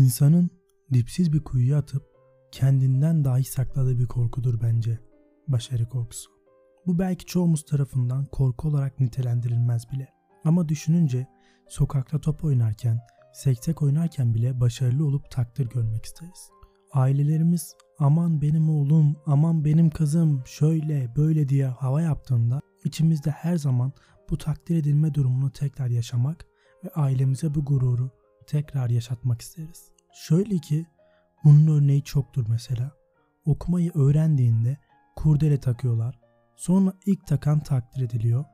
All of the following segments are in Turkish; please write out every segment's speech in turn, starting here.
İnsanın dipsiz bir kuyuya atıp kendinden dahi sakladığı bir korkudur bence. Başarı korkusu. Bu belki çoğumuz tarafından korku olarak nitelendirilmez bile. Ama düşününce sokakta top oynarken, seksek oynarken bile başarılı olup takdir görmek isteriz. Ailelerimiz aman benim oğlum, aman benim kızım şöyle böyle diye hava yaptığında içimizde her zaman bu takdir edilme durumunu tekrar yaşamak ve ailemize bu gururu tekrar yaşatmak isteriz. Şöyle ki bunun örneği çoktur mesela. Okumayı öğrendiğinde kurdele takıyorlar. Sonra ilk takan takdir ediliyor.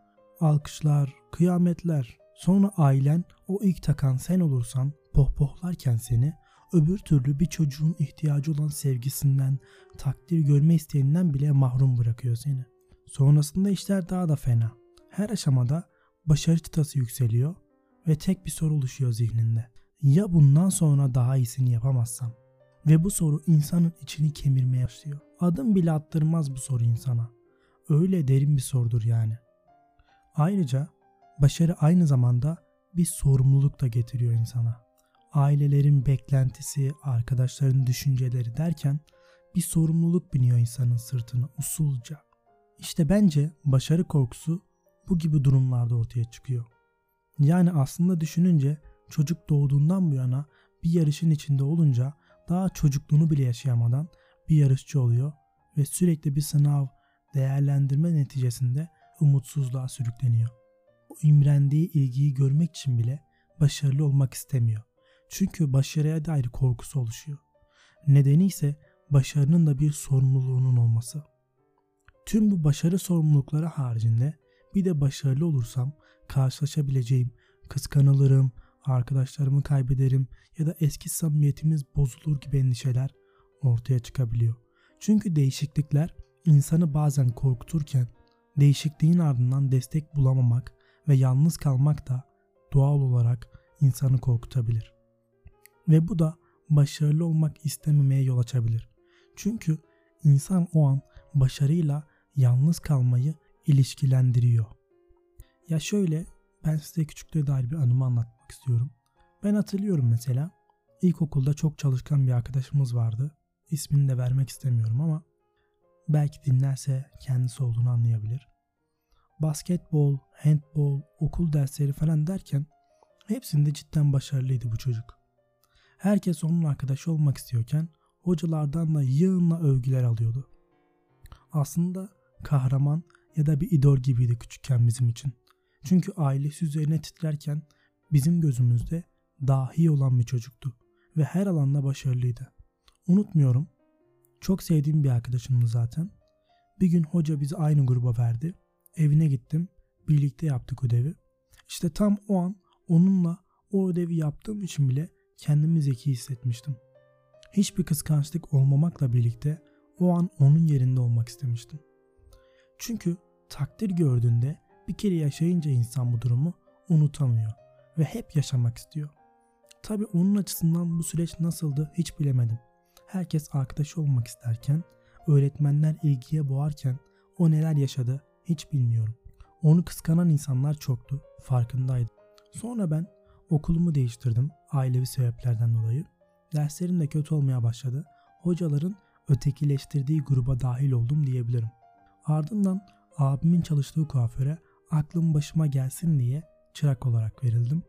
Alkışlar, kıyametler. Sonra ailen o ilk takan sen olursan pohpohlarken seni öbür türlü bir çocuğun ihtiyacı olan sevgisinden, takdir görme isteğinden bile mahrum bırakıyor seni. Sonrasında işler daha da fena. Her aşamada başarı çıtası yükseliyor ve tek bir soru oluşuyor zihninde. Ya bundan sonra daha iyisini yapamazsam? Ve bu soru insanın içini kemirmeye başlıyor. Adım bile attırmaz bu soru insana. Öyle derin bir sorudur yani. Ayrıca başarı aynı zamanda bir sorumluluk da getiriyor insana. Ailelerin beklentisi, arkadaşların düşünceleri derken bir sorumluluk biniyor insanın sırtına usulca. İşte bence başarı korkusu bu gibi durumlarda ortaya çıkıyor. Yani aslında düşününce çocuk doğduğundan bu yana bir yarışın içinde olunca daha çocukluğunu bile yaşayamadan bir yarışçı oluyor ve sürekli bir sınav, değerlendirme neticesinde umutsuzluğa sürükleniyor. O imrendiği ilgiyi görmek için bile başarılı olmak istemiyor. Çünkü başarıya dair korkusu oluşuyor. Nedeni ise başarının da bir sorumluluğunun olması. Tüm bu başarı sorumlulukları haricinde bir de başarılı olursam karşılaşabileceğim, kıskanılırım, arkadaşlarımı kaybederim ya da eski samimiyetimiz bozulur gibi endişeler ortaya çıkabiliyor. Çünkü değişiklikler insanı bazen korkuturken değişikliğin ardından destek bulamamak ve yalnız kalmak da doğal olarak insanı korkutabilir. Ve bu da başarılı olmak istememeye yol açabilir. Çünkü insan o an başarıyla yalnız kalmayı ilişkilendiriyor. Ya şöyle ben size küçüklüğe dair bir anımı anlatmak istiyorum. Ben hatırlıyorum mesela ilkokulda çok çalışkan bir arkadaşımız vardı. İsmini de vermek istemiyorum ama belki dinlerse kendisi olduğunu anlayabilir. Basketbol, handbol, okul dersleri falan derken hepsinde cidden başarılıydı bu çocuk. Herkes onun arkadaşı olmak istiyorken hocalardan da yığınla övgüler alıyordu. Aslında kahraman ya da bir idol gibiydi küçükken bizim için. Çünkü ailesi üzerine titrerken bizim gözümüzde dahi olan bir çocuktu ve her alanda başarılıydı. Unutmuyorum. Çok sevdiğim bir arkadaşımdı zaten. Bir gün hoca bizi aynı gruba verdi. Evine gittim. Birlikte yaptık ödevi. İşte tam o an onunla o ödevi yaptığım için bile kendimi zeki hissetmiştim. Hiçbir kıskançlık olmamakla birlikte o an onun yerinde olmak istemiştim. Çünkü takdir gördüğünde bir kere yaşayınca insan bu durumu unutamıyor ve hep yaşamak istiyor. Tabi onun açısından bu süreç nasıldı hiç bilemedim. Herkes arkadaş olmak isterken, öğretmenler ilgiye boğarken o neler yaşadı hiç bilmiyorum. Onu kıskanan insanlar çoktu, farkındaydım. Sonra ben okulumu değiştirdim ailevi sebeplerden dolayı. Derslerim de kötü olmaya başladı. Hocaların ötekileştirdiği gruba dahil oldum diyebilirim. Ardından abimin çalıştığı kuaföre aklım başıma gelsin diye çırak olarak verildim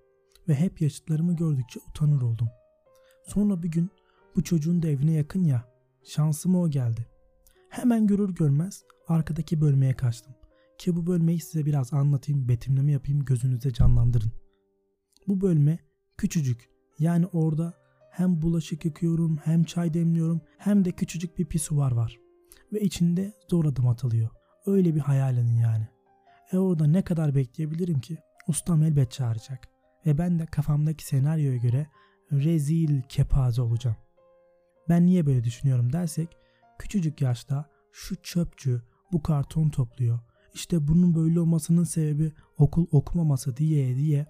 ve hep yaşıtlarımı gördükçe utanır oldum. Sonra bir gün bu çocuğun da evine yakın ya şansıma o geldi. Hemen görür görmez arkadaki bölmeye kaçtım. Ki bu bölmeyi size biraz anlatayım, betimleme yapayım, gözünüzde canlandırın. Bu bölme küçücük. Yani orada hem bulaşık yıkıyorum, hem çay demliyorum, hem de küçücük bir pisuvar var. Ve içinde zor adım atılıyor. Öyle bir hayal edin yani. E orada ne kadar bekleyebilirim ki? Ustam elbet çağıracak. Ve ben de kafamdaki senaryoya göre rezil kepaze olacağım. Ben niye böyle düşünüyorum dersek küçücük yaşta şu çöpçü bu karton topluyor. İşte bunun böyle olmasının sebebi okul okumaması diye diye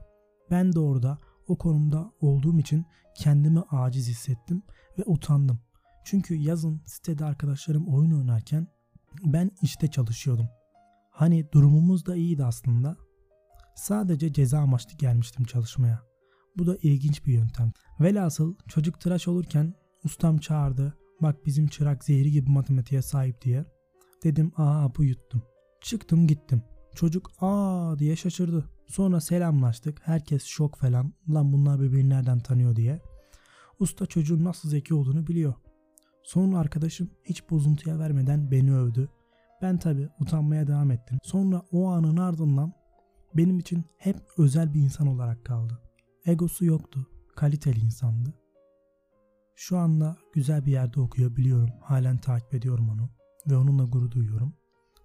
ben de orada o konumda olduğum için kendimi aciz hissettim ve utandım. Çünkü yazın sitede arkadaşlarım oyun oynarken ben işte çalışıyordum. Hani durumumuz da iyiydi aslında. Sadece ceza amaçlı gelmiştim çalışmaya. Bu da ilginç bir yöntem. Velhasıl çocuk tıraş olurken ustam çağırdı. Bak bizim çırak zehri gibi matematiğe sahip diye. Dedim aa bu yuttum. Çıktım gittim. Çocuk aa diye şaşırdı. Sonra selamlaştık. Herkes şok falan. Lan bunlar birbirini nereden tanıyor diye. Usta çocuğun nasıl zeki olduğunu biliyor. Sonra arkadaşım hiç bozuntuya vermeden beni övdü. Ben tabi utanmaya devam ettim. Sonra o anın ardından benim için hep özel bir insan olarak kaldı. Egosu yoktu. Kaliteli insandı. Şu anda güzel bir yerde okuyor biliyorum. Halen takip ediyorum onu ve onunla gurur duyuyorum.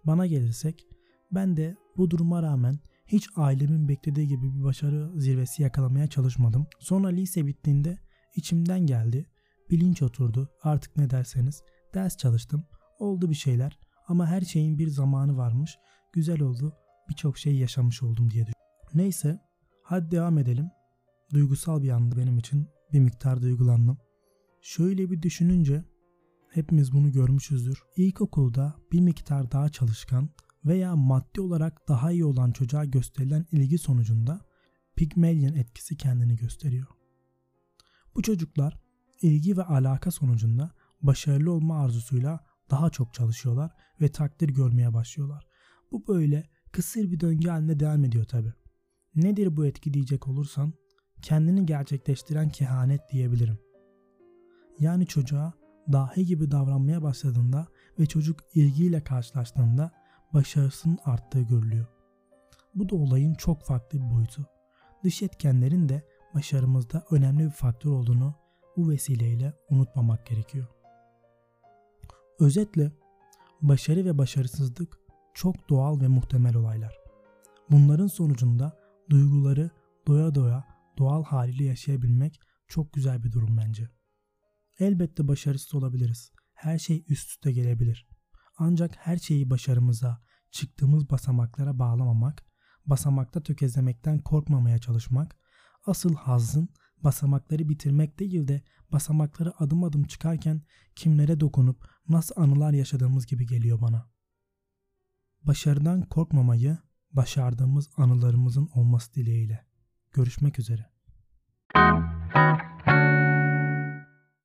Bana gelirsek ben de bu duruma rağmen hiç ailemin beklediği gibi bir başarı zirvesi yakalamaya çalışmadım. Sonra lise bittiğinde içimden geldi. Bilinç oturdu. Artık ne derseniz. Ders çalıştım. Oldu bir şeyler. Ama her şeyin bir zamanı varmış. Güzel oldu. Birçok şey yaşamış oldum diye düşünüyorum. Neyse. Hadi devam edelim. Duygusal bir andı benim için. Bir miktar duygulandım. Şöyle bir düşününce hepimiz bunu görmüşüzdür. İlkokulda bir miktar daha çalışkan veya maddi olarak daha iyi olan çocuğa gösterilen ilgi sonucunda Pygmalion etkisi kendini gösteriyor. Bu çocuklar ilgi ve alaka sonucunda başarılı olma arzusuyla daha çok çalışıyorlar ve takdir görmeye başlıyorlar. Bu böyle kısır bir döngü haline devam ediyor tabi. Nedir bu etki diyecek olursan kendini gerçekleştiren kehanet diyebilirim. Yani çocuğa dahi gibi davranmaya başladığında ve çocuk ilgiyle karşılaştığında başarısının arttığı görülüyor. Bu da olayın çok farklı bir boyutu. Dış etkenlerin de başarımızda önemli bir faktör olduğunu bu vesileyle unutmamak gerekiyor. Özetle başarı ve başarısızlık çok doğal ve muhtemel olaylar. Bunların sonucunda duyguları doya doya doğal haliyle yaşayabilmek çok güzel bir durum bence. Elbette başarısız olabiliriz. Her şey üst üste gelebilir. Ancak her şeyi başarımıza, çıktığımız basamaklara bağlamamak, basamakta tökezlemekten korkmamaya çalışmak, asıl hazın basamakları bitirmek değil de basamakları adım adım çıkarken kimlere dokunup nasıl anılar yaşadığımız gibi geliyor bana. Başarıdan korkmamayı başardığımız anılarımızın olması dileğiyle. Görüşmek üzere.